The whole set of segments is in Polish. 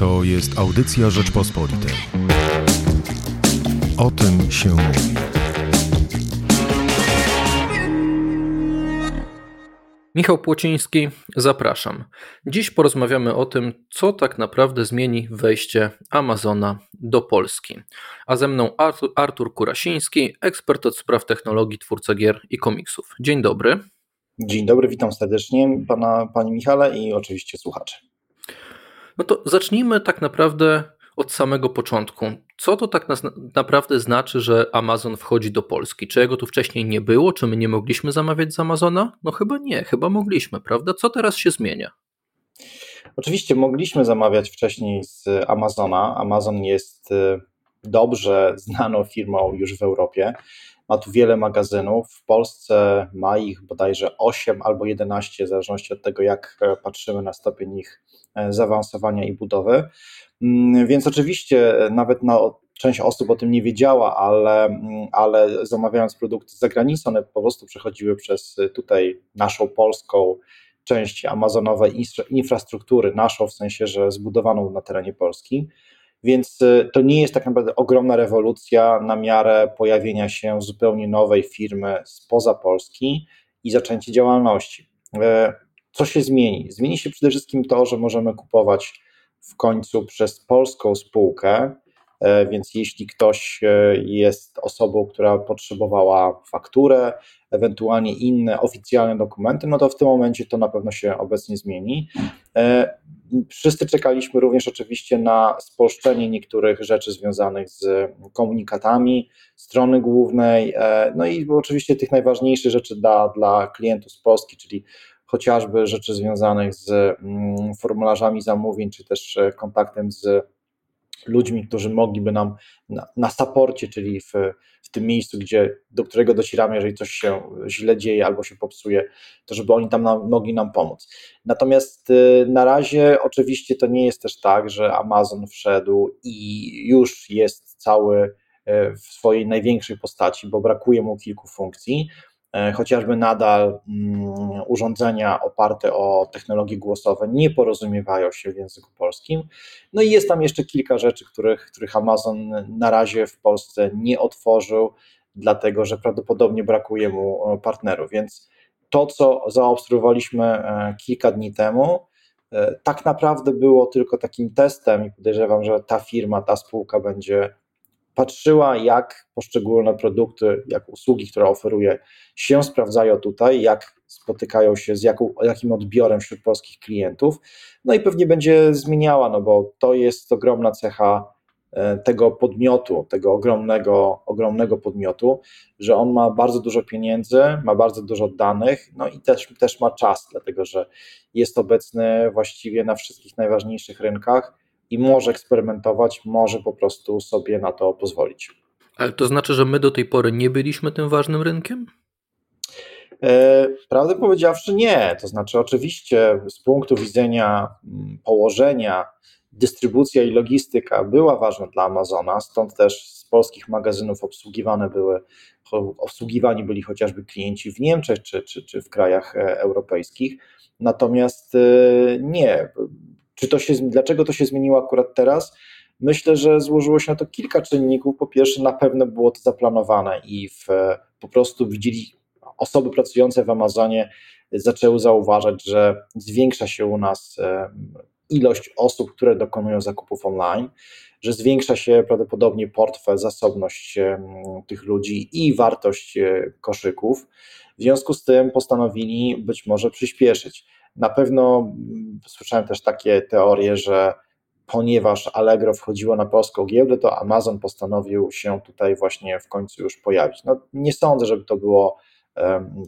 To jest audycja Rzeczpospolitej. O tym się mówi. Michał Płociński, zapraszam. Dziś porozmawiamy o tym, co tak naprawdę zmieni wejście Amazona do Polski. A ze mną Artur, Artur Kurasiński, ekspert od spraw technologii, twórca gier i komiksów. Dzień dobry. Dzień dobry, witam serdecznie pana, panie Michale i oczywiście słuchacze. No to zacznijmy tak naprawdę od samego początku. Co to tak naprawdę znaczy, że Amazon wchodzi do Polski? Czy jego tu wcześniej nie było? Czy my nie mogliśmy zamawiać z Amazona? No chyba nie, chyba mogliśmy, prawda? Co teraz się zmienia? Oczywiście mogliśmy zamawiać wcześniej z Amazona. Amazon jest y, dobrze znaną firmą już w Europie. Ma tu wiele magazynów. W Polsce ma ich bodajże 8 albo 11, w zależności od tego, jak e, patrzymy na stopień ich zaawansowania i budowy. Mm, więc oczywiście e, nawet na część osób o tym nie wiedziała, ale, mm, ale zamawiając produkty z zagranicy, one po prostu przechodziły przez tutaj naszą polską część amazonowej infrastruktury, naszą w sensie, że zbudowaną na terenie Polski. Więc to nie jest tak naprawdę ogromna rewolucja na miarę pojawienia się zupełnie nowej firmy spoza Polski i zaczęcie działalności. E, co się zmieni? Zmieni się przede wszystkim to, że możemy kupować w końcu przez polską spółkę, e, więc jeśli ktoś e, jest osobą, która potrzebowała fakturę, ewentualnie inne oficjalne dokumenty, no to w tym momencie to na pewno się obecnie zmieni. Wszyscy czekaliśmy również oczywiście na spolszczenie niektórych rzeczy związanych z komunikatami strony głównej, e, no i oczywiście tych najważniejszych rzeczy dla, dla klientów z Polski, czyli chociażby rzeczy związanych z mm, formularzami zamówień, czy też e, kontaktem z ludźmi, którzy mogliby nam na, na saporcie, czyli w, w tym miejscu, gdzie, do którego docieramy, jeżeli coś się źle dzieje albo się popsuje, to żeby oni tam nam, mogli nam pomóc. Natomiast y, na razie oczywiście to nie jest też tak, że Amazon wszedł i już jest cały y, w swojej największej postaci, bo brakuje mu kilku funkcji. E, chociażby nadal mm, urządzenia oparte o technologie głosowe nie porozumiewają się w języku polskim. No i jest tam jeszcze kilka rzeczy, których, których Amazon na razie w Polsce nie otworzył, dlatego że prawdopodobnie brakuje mu e, partnerów. Więc to, co zaobserwowaliśmy e, kilka dni temu, tak naprawdę było tylko takim testem i podejrzewam, że ta firma, ta spółka będzie patrzyła, jak poszczególne produkty, jak usługi, które oferuje, się sprawdzają tutaj, jak spotykają się z jaką, jakim odbiorem wśród polskich klientów. No i pewnie będzie zmieniała, no bo to jest ogromna cecha e, tego podmiotu, tego ogromnego, ogromnego podmiotu, że on ma bardzo dużo pieniędzy, ma bardzo dużo danych, no i też, też ma czas, dlatego że jest obecny właściwie na wszystkich najważniejszych rynkach i może eksperymentować, może po prostu sobie na to pozwolić. Ale to znaczy, że my do tej pory nie byliśmy tym ważnym rynkiem? E, prawdę powiedziawszy, nie. To znaczy, oczywiście, z punktu widzenia mm, położenia, dystrybucja i logistyka była ważna dla Amazona, stąd też z polskich magazynów obsługiwane były, obsługiwani byli chociażby klienci w Niemczech czy, czy, czy w krajach e, europejskich. Natomiast e, nie, czy to się, dlaczego to się zmieniło akurat teraz? Myślę, że złożyło się na to kilka czynników. Po pierwsze, na pewno było to zaplanowane i w, po prostu widzieli osoby pracujące w Amazonie, zaczęły zauważać, że zwiększa się u nas e, ilość osób, które dokonują zakupów online, że zwiększa się prawdopodobnie portfel, zasobność e, tych ludzi i wartość e, koszyków. W związku z tym postanowili być może przyspieszyć. Na pewno mm, słyszałem też takie teorie, że ponieważ Allegro wchodziło na polską giełdę, to Amazon postanowił się tutaj właśnie w końcu już pojawić. No, nie sądzę, żeby to było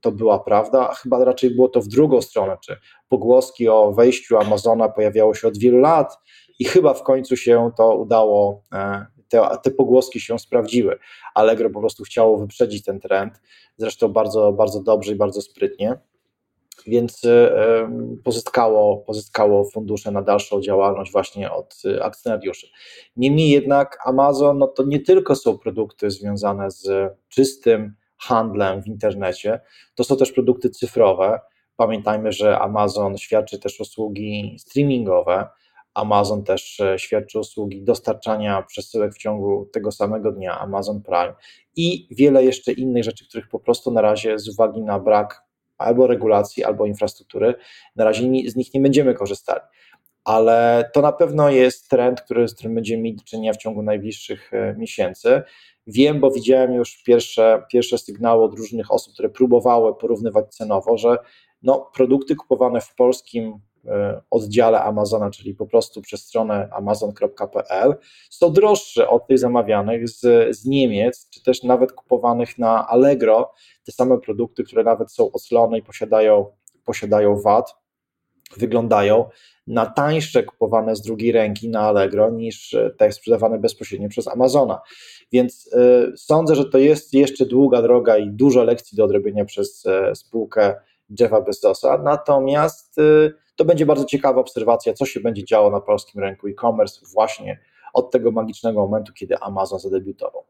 to była prawda, chyba raczej było to w drugą stronę, czy pogłoski o wejściu Amazona pojawiało się od wielu lat i chyba w końcu się to udało, e, te, te pogłoski się sprawdziły. Allegro po prostu chciało wyprzedzić ten trend, zresztą bardzo, bardzo dobrze i bardzo sprytnie więc e, pozyskało, pozyskało fundusze na dalszą działalność właśnie od e, akcjonariuszy. Niemniej jednak Amazon no to nie tylko są produkty związane z czystym handlem w internecie, to są też produkty cyfrowe. Pamiętajmy, że Amazon świadczy też usługi streamingowe, Amazon też e, świadczy usługi dostarczania przesyłek w ciągu tego samego dnia, Amazon Prime i wiele jeszcze innych rzeczy, których po prostu na razie z uwagi na brak albo regulacji, albo infrastruktury, na razie z nich nie będziemy korzystali. Ale to na pewno jest trend, który, z którym będziemy mieli do czynienia w ciągu najbliższych e, miesięcy. Wiem, bo widziałem już pierwsze, pierwsze sygnały od różnych osób, które próbowały porównywać cenowo, że no, produkty kupowane w polskim oddziale Amazona, czyli po prostu przez stronę amazon.pl, są droższe od tych zamawianych z, z Niemiec, czy też nawet kupowanych na Allegro, te same produkty, które nawet są oclone i posiadają, posiadają VAT, wyglądają na tańsze kupowane z drugiej ręki na Allegro niż te sprzedawane bezpośrednio przez Amazona. Więc y, sądzę, że to jest jeszcze długa droga i dużo lekcji do odrobienia przez y, spółkę Jeffa Bezosa. Natomiast y, to będzie bardzo ciekawa obserwacja, co się będzie działo na polskim rynku e-commerce właśnie od tego magicznego momentu, kiedy Amazon zadebiutował.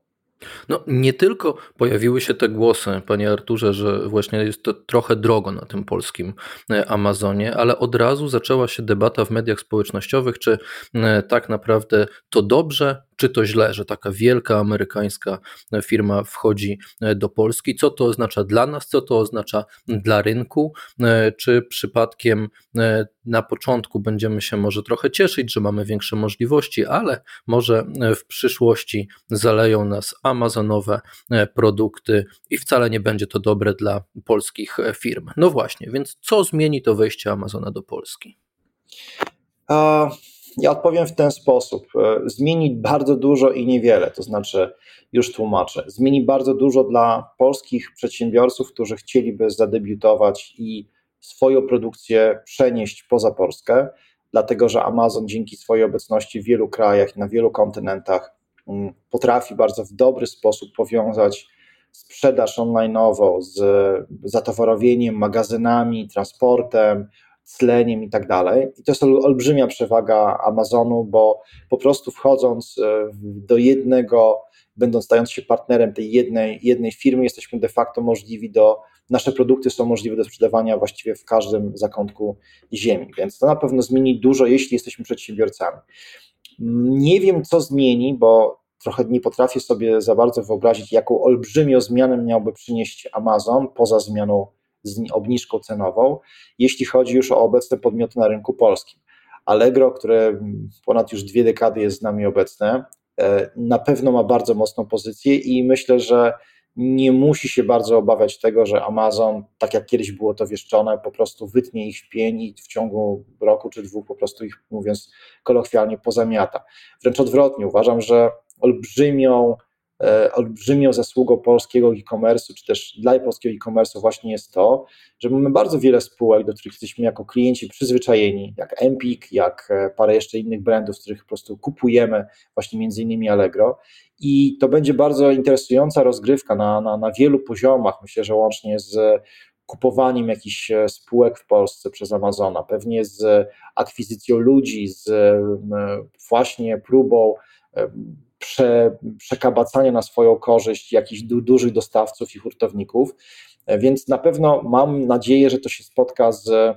No, nie tylko pojawiły się te głosy, panie Arturze, że właśnie jest to trochę drogo na tym polskim e, Amazonie, ale od razu zaczęła się debata w mediach społecznościowych, czy e, tak naprawdę to dobrze, czy to źle, że taka wielka amerykańska firma wchodzi e, do Polski. Co to oznacza dla nas, co to oznacza dla rynku? E, czy przypadkiem e, na początku będziemy się może trochę cieszyć, że mamy większe możliwości, ale może w przyszłości zaleją nas amazonowe produkty i wcale nie będzie to dobre dla polskich firm. No właśnie, więc co zmieni to wejście Amazona do Polski? Ja odpowiem w ten sposób. E, zmieni bardzo dużo i niewiele, to znaczy, już tłumaczę. Zmieni bardzo dużo dla polskich przedsiębiorców, którzy chcieliby zadebiutować i swoją produkcję przenieść poza Polskę, dlatego że Amazon dzięki swojej obecności w wielu krajach, na wielu kontynentach mm, potrafi bardzo w dobry sposób powiązać sprzedaż online'ową z zatowarowieniem, magazynami, transportem, tleniem i tak dalej. I to jest olbrzymia przewaga Amazonu, bo po prostu wchodząc e, do jednego, będąc stając się partnerem tej jednej, jednej firmy, jesteśmy de facto możliwi do, nasze produkty są możliwe do sprzedawania właściwie w każdym zakątku ziemi, więc to na pewno zmieni dużo, jeśli jesteśmy przedsiębiorcami. Nie wiem, co zmieni, bo trochę nie potrafię sobie za bardzo wyobrazić, jaką olbrzymią zmianę miałby przynieść Amazon poza zmianą z obniżką cenową, jeśli chodzi już o obecne podmioty na rynku polskim. Allegro, które ponad już dwie dekady jest z nami obecne, e, na pewno ma bardzo mocną pozycję i myślę, że nie musi się bardzo obawiać tego, że Amazon, tak jak kiedyś było to wieszczone, po prostu wytnie ich w pień i w ciągu roku czy dwóch po prostu ich, mówiąc kolokwialnie, pozamiata. Wręcz odwrotnie, uważam, że olbrzymią olbrzymią zasługą polskiego e-commerce'u, czy też dla polskiego e-commerce'u właśnie jest to, że mamy bardzo wiele spółek, do których jesteśmy jako klienci przyzwyczajeni, jak Empik, jak e, parę jeszcze innych brandów, z których po prostu kupujemy właśnie między innymi Allegro. I to będzie bardzo interesująca rozgrywka na, na, na wielu poziomach, myślę, że łącznie z kupowaniem jakichś e, spółek w Polsce przez Amazona, pewnie z akwizycją ludzi, z właśnie próbą prze, przekabacania na swoją korzyść jakichś du, dużych dostawców i hurtowników, e, więc na pewno mam nadzieję, że to się spotka z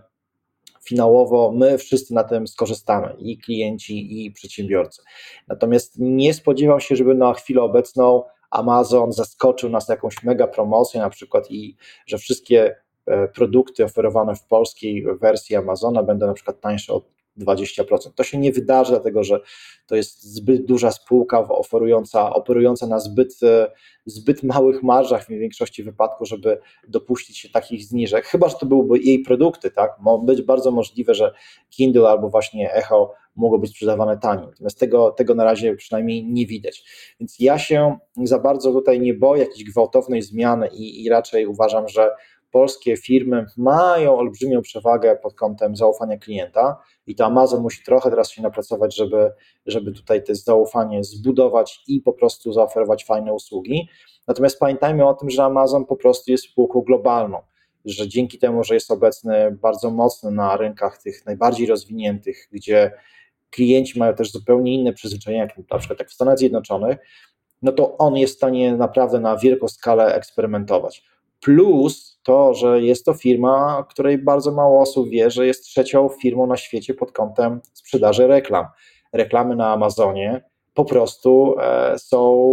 finałowo my wszyscy na tym skorzystamy, i klienci, i przedsiębiorcy. Natomiast nie spodziewam się, żeby na chwilę obecną Amazon zaskoczył nas jakąś mega promocją, na przykład i że wszystkie e, produkty oferowane w polskiej wersji Amazona będą na przykład tańsze od 20%. To się nie wydarzy, dlatego że to jest zbyt duża spółka oferująca, operująca na zbyt, e, zbyt małych marżach w większości wypadków, żeby dopuścić się takich zniżek, chyba że to byłyby jej produkty, tak? Być bardzo możliwe, że Kindle albo właśnie Echo mogą być sprzedawane taniej. Natomiast tego, tego na razie przynajmniej nie widać. Więc ja się za bardzo tutaj nie boję jakiejś gwałtownej zmiany i, i raczej uważam, że polskie firmy mają olbrzymią przewagę pod kątem zaufania klienta i to Amazon musi trochę teraz się napracować, żeby, żeby tutaj to zaufanie zbudować i po prostu zaoferować fajne usługi. Natomiast pamiętajmy o tym, że Amazon po prostu jest spółką globalną, że dzięki temu, że jest obecny bardzo mocno na rynkach tych najbardziej rozwiniętych, gdzie klienci mają też zupełnie inne przyzwyczajenia, jak na przykład jak w Stanach Zjednoczonych, no to on jest w stanie naprawdę na wielką skalę eksperymentować. Plus to, że jest to firma, której bardzo mało osób wie, że jest trzecią firmą na świecie pod kątem sprzedaży reklam. Reklamy na Amazonie po prostu e, są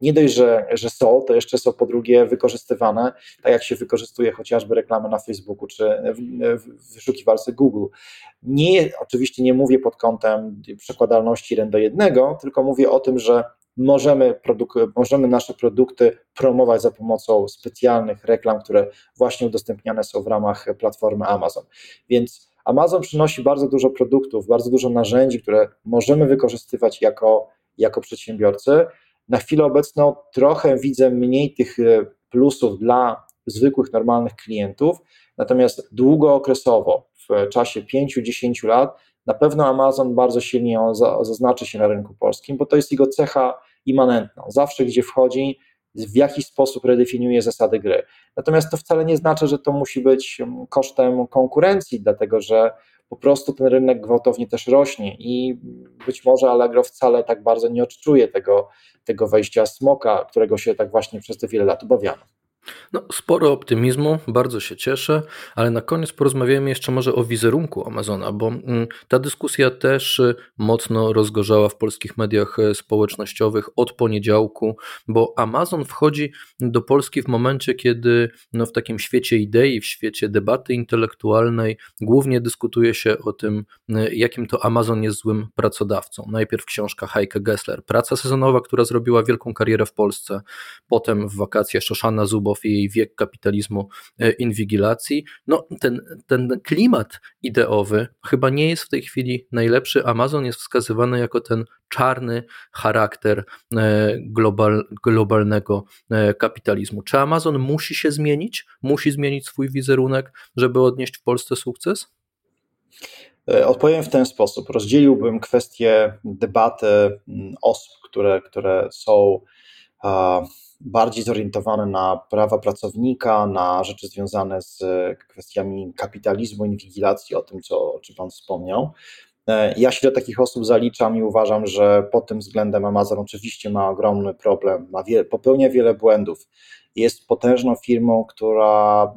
nie dość, że, że są, to jeszcze są po drugie wykorzystywane, tak jak się wykorzystuje chociażby reklamy na Facebooku czy w wyszukiwarce Google. Nie, oczywiście nie mówię pod kątem przekładalności jeden do jednego, tylko mówię o tym, że możemy, produk- możemy nasze produkty promować za pomocą specjalnych reklam, które właśnie udostępniane są w ramach platformy Amazon. Więc Amazon przynosi bardzo dużo produktów, bardzo dużo narzędzi, które możemy wykorzystywać jako, jako przedsiębiorcy. Na chwilę obecną trochę widzę mniej tych e, plusów dla zwykłych, normalnych klientów, natomiast długookresowo, w czasie 5-10 lat, na pewno Amazon bardzo silnie zaznaczy się na rynku polskim, bo to jest jego cecha immanentną. Zawsze, gdzie wchodzi, w jakiś sposób redefiniuje zasady gry. Natomiast to wcale nie znaczy, że to musi być mm, kosztem konkurencji, dlatego że po prostu ten rynek gwałtownie też rośnie i być może Allegro wcale tak bardzo nie odczuje tego, tego wejścia smoka, którego się tak właśnie przez te wiele lat obawiano. No, sporo optymizmu, bardzo się cieszę, ale na koniec porozmawiamy jeszcze może o wizerunku Amazona, bo mm, ta dyskusja też y, mocno rozgorzała w polskich mediach y, społecznościowych od poniedziałku, bo Amazon wchodzi do Polski w momencie, kiedy no, w takim świecie idei, w świecie debaty intelektualnej głównie dyskutuje się o tym, y, jakim to Amazon jest złym pracodawcą. Najpierw książka Heike Gessler, Praca sezonowa, która zrobiła wielką karierę w Polsce, potem w wakacje Szoszana Zubow i jej wiek kapitalizmu e, inwigilacji. No, ten, ten klimat ideowy chyba nie jest w tej chwili najlepszy. Amazon jest wskazywany jako ten czarny charakter e, global, globalnego e, kapitalizmu. Czy Amazon musi się zmienić? Musi zmienić swój wizerunek, żeby odnieść w Polsce sukces? Odpowiem w ten sposób. Rozdzieliłbym kwestię debaty osób, które, które są bardziej zorientowane na prawa pracownika, na rzeczy związane z kwestiami kapitalizmu, inwigilacji, o tym, co, o czym Pan wspomniał. E, ja się do takich osób zaliczam i uważam, że pod tym względem Amazon oczywiście ma ogromny problem, ma wie, popełnia wiele błędów. Jest potężną firmą, która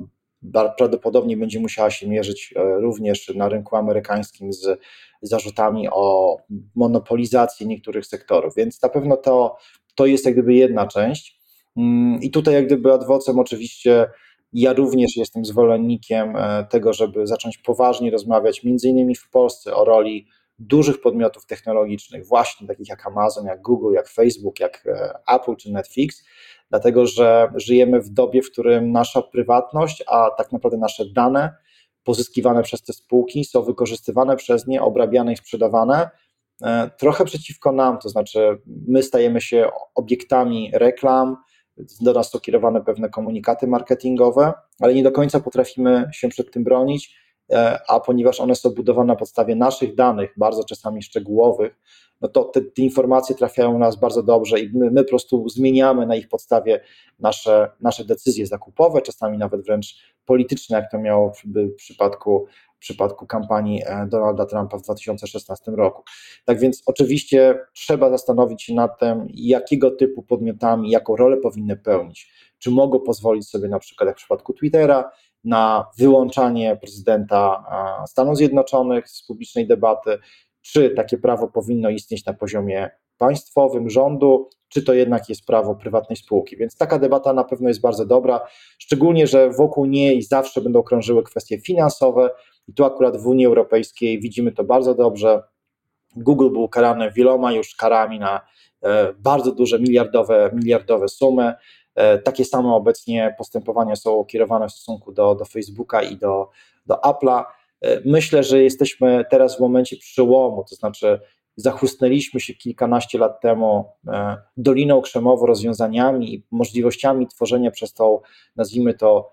prawdopodobnie będzie musiała się mierzyć e, również na rynku amerykańskim z zarzutami o monopolizację niektórych sektorów, więc na pewno to, to jest jak gdyby jedna część. Mm, I tutaj jak gdyby adwocem oczywiście ja również jestem zwolennikiem e, tego, żeby zacząć poważnie rozmawiać między innymi w Polsce o roli dużych podmiotów technologicznych, właśnie takich jak Amazon, jak Google, jak Facebook, jak e, Apple czy Netflix, dlatego że żyjemy w dobie, w którym nasza prywatność, a tak naprawdę nasze dane pozyskiwane przez te spółki są wykorzystywane przez nie, obrabiane i sprzedawane e, trochę przeciwko nam, to znaczy my stajemy się obiektami reklam, do nas są kierowane pewne komunikaty marketingowe, ale nie do końca potrafimy się przed tym bronić, e, a ponieważ one są budowane na podstawie naszych danych, bardzo czasami szczegółowych, no to te, te informacje trafiają u nas bardzo dobrze i my, my po prostu zmieniamy na ich podstawie nasze, nasze decyzje zakupowe, czasami nawet wręcz polityczne, jak to miało w, w przypadku przypadku kampanii e, Donalda Trumpa w 2016 roku. Tak więc oczywiście trzeba zastanowić się nad tym, jakiego typu podmiotami, jaką rolę powinny pełnić. Czy mogą pozwolić sobie na przykład jak w przypadku Twittera na wyłączanie prezydenta e, Stanów Zjednoczonych z publicznej debaty, czy takie prawo powinno istnieć na poziomie państwowym, rządu, czy to jednak jest prawo prywatnej spółki. Więc taka debata na pewno jest bardzo dobra, szczególnie, że wokół niej zawsze będą krążyły kwestie finansowe, i tu akurat w Unii Europejskiej widzimy to bardzo dobrze. Google był karany wieloma już karami na e, bardzo duże miliardowe, miliardowe sumy. E, takie same obecnie postępowania są kierowane w stosunku do, do Facebooka i do, do Apple'a. E, myślę, że jesteśmy teraz w momencie przełomu, to znaczy zachłysnęliśmy się kilkanaście lat temu doliną krzemowo rozwiązaniami i możliwościami tworzenia przez tą, nazwijmy to,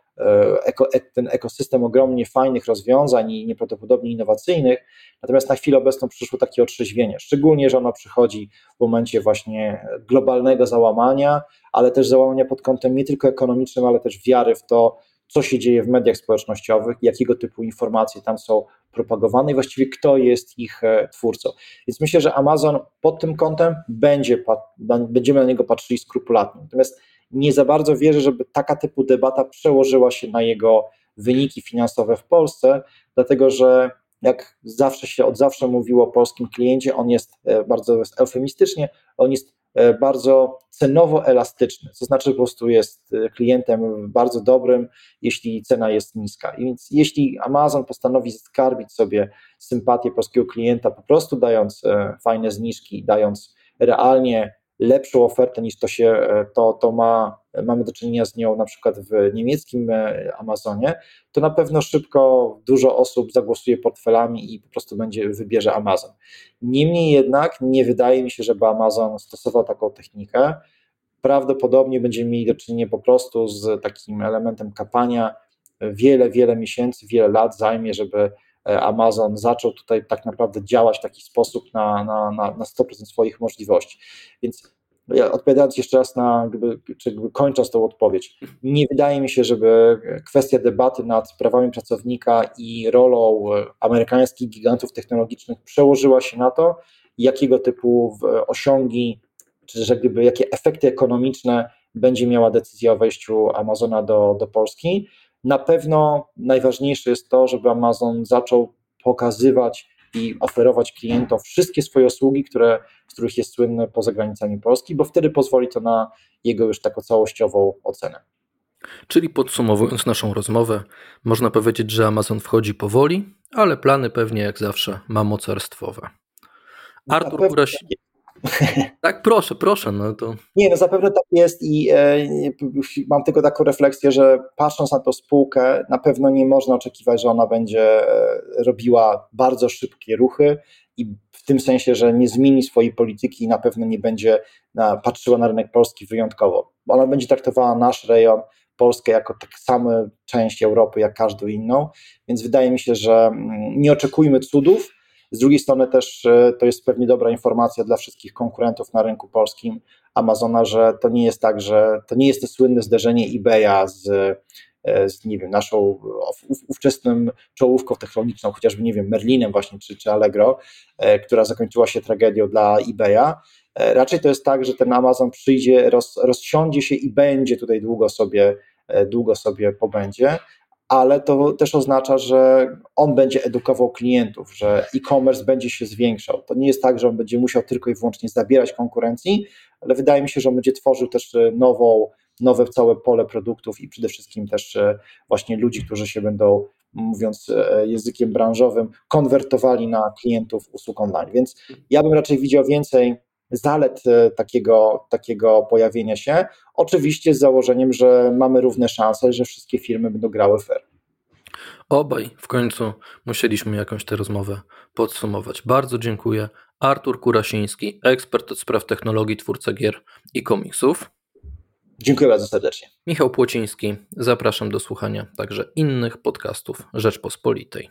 eko, ten ekosystem ogromnie fajnych rozwiązań i nieprawdopodobnie innowacyjnych, natomiast na chwilę obecną przyszło takie otrzeźwienie, szczególnie, że ono przychodzi w momencie właśnie globalnego załamania, ale też załamania pod kątem nie tylko ekonomicznym, ale też wiary w to, co się dzieje w mediach społecznościowych, jakiego typu informacje tam są propagowane i właściwie kto jest ich e, twórcą. Więc myślę, że Amazon pod tym kątem będzie, będziemy na niego patrzyli skrupulatnie. Natomiast nie za bardzo wierzę, żeby taka typu debata przełożyła się na jego wyniki finansowe w Polsce, dlatego że jak zawsze się od zawsze mówiło o polskim kliencie, on jest e, bardzo eufemistycznie, on jest e, bardzo cenowo elastyczny, to znaczy po prostu jest e, klientem bardzo dobrym, jeśli cena jest niska. I więc jeśli Amazon postanowi skarbić sobie sympatię polskiego klienta, po prostu dając fajne zniżki, dając realnie lepszą ofertę niż to się e, to, to ma, mamy do czynienia z nią na przykład w niemieckim e, Amazonie, to na pewno szybko dużo osób zagłosuje portfelami i po prostu będzie wybierze Amazon. Niemniej jednak nie wydaje mi się, żeby Amazon stosował taką technikę. Prawdopodobnie będziemy mieli do czynienia po prostu z takim elementem kapania. Wiele, wiele miesięcy, wiele lat zajmie, żeby Amazon zaczął tutaj tak naprawdę działać w taki sposób na, na, na, na 100% swoich możliwości. Więc ja odpowiadając jeszcze raz na, jakby, czy jakby kończąc tą odpowiedź, nie wydaje mi się, żeby kwestia debaty nad prawami pracownika i rolą amerykańskich gigantów technologicznych przełożyła się na to, jakiego typu osiągi, czy że gdyby, jakie efekty ekonomiczne będzie miała decyzja o wejściu Amazona do, do Polski. Na pewno najważniejsze jest to, żeby Amazon zaczął pokazywać i oferować klientom wszystkie swoje usługi, które, z których jest słynny poza granicami Polski, bo wtedy pozwoli to na jego już taką całościową ocenę. Czyli podsumowując naszą rozmowę, można powiedzieć, że Amazon wchodzi powoli, ale plany pewnie jak zawsze ma mocarstwowe. Artur Kuraś... Tak, proszę, proszę. No to... Nie, no zapewne tak jest i e, mam tylko taką refleksję, że patrząc na tę spółkę, na pewno nie można oczekiwać, że ona będzie e, robiła bardzo szybkie ruchy i w tym sensie, że nie zmieni swojej polityki i na pewno nie będzie na, patrzyła na rynek polski wyjątkowo. Ona będzie traktowała nasz rejon, Polskę jako tak samo część Europy jak każdą inną, więc wydaje mi się, że mm, nie oczekujmy cudów, z drugiej strony też e, to jest pewnie dobra informacja dla wszystkich konkurentów na rynku polskim Amazona, że to nie jest tak, że to nie jest to słynne zderzenie eBaya z, e, z nie wiem, naszą ówczesną czołówką technologiczną, chociażby, nie wiem, Merlinem właśnie, czy, czy Allegro, e, która zakończyła się tragedią dla eBaya. Raczej to jest tak, że ten Amazon przyjdzie, roz, rozsiądzie się i będzie tutaj długo sobie, długo sobie pobędzie ale to też oznacza, że on będzie edukował klientów, że e-commerce będzie się zwiększał. To nie jest tak, że on będzie musiał tylko i wyłącznie zabierać konkurencji, ale wydaje mi się, że on będzie tworzył też nową, nowe całe pole produktów i przede wszystkim też e, właśnie ludzi, którzy się będą, mówiąc e, językiem branżowym, konwertowali na klientów usług online. Więc ja bym raczej widział więcej zalet e, takiego, takiego pojawienia się. Oczywiście z założeniem, że mamy równe szanse, że wszystkie firmy będą grały fair. Obaj w końcu musieliśmy jakąś tę rozmowę podsumować. Bardzo dziękuję. Artur Kurasiński, ekspert od spraw technologii, twórca gier i komiksów. Dziękuję bardzo serdecznie. Michał Płociński, zapraszam do słuchania także innych podcastów Rzeczpospolitej.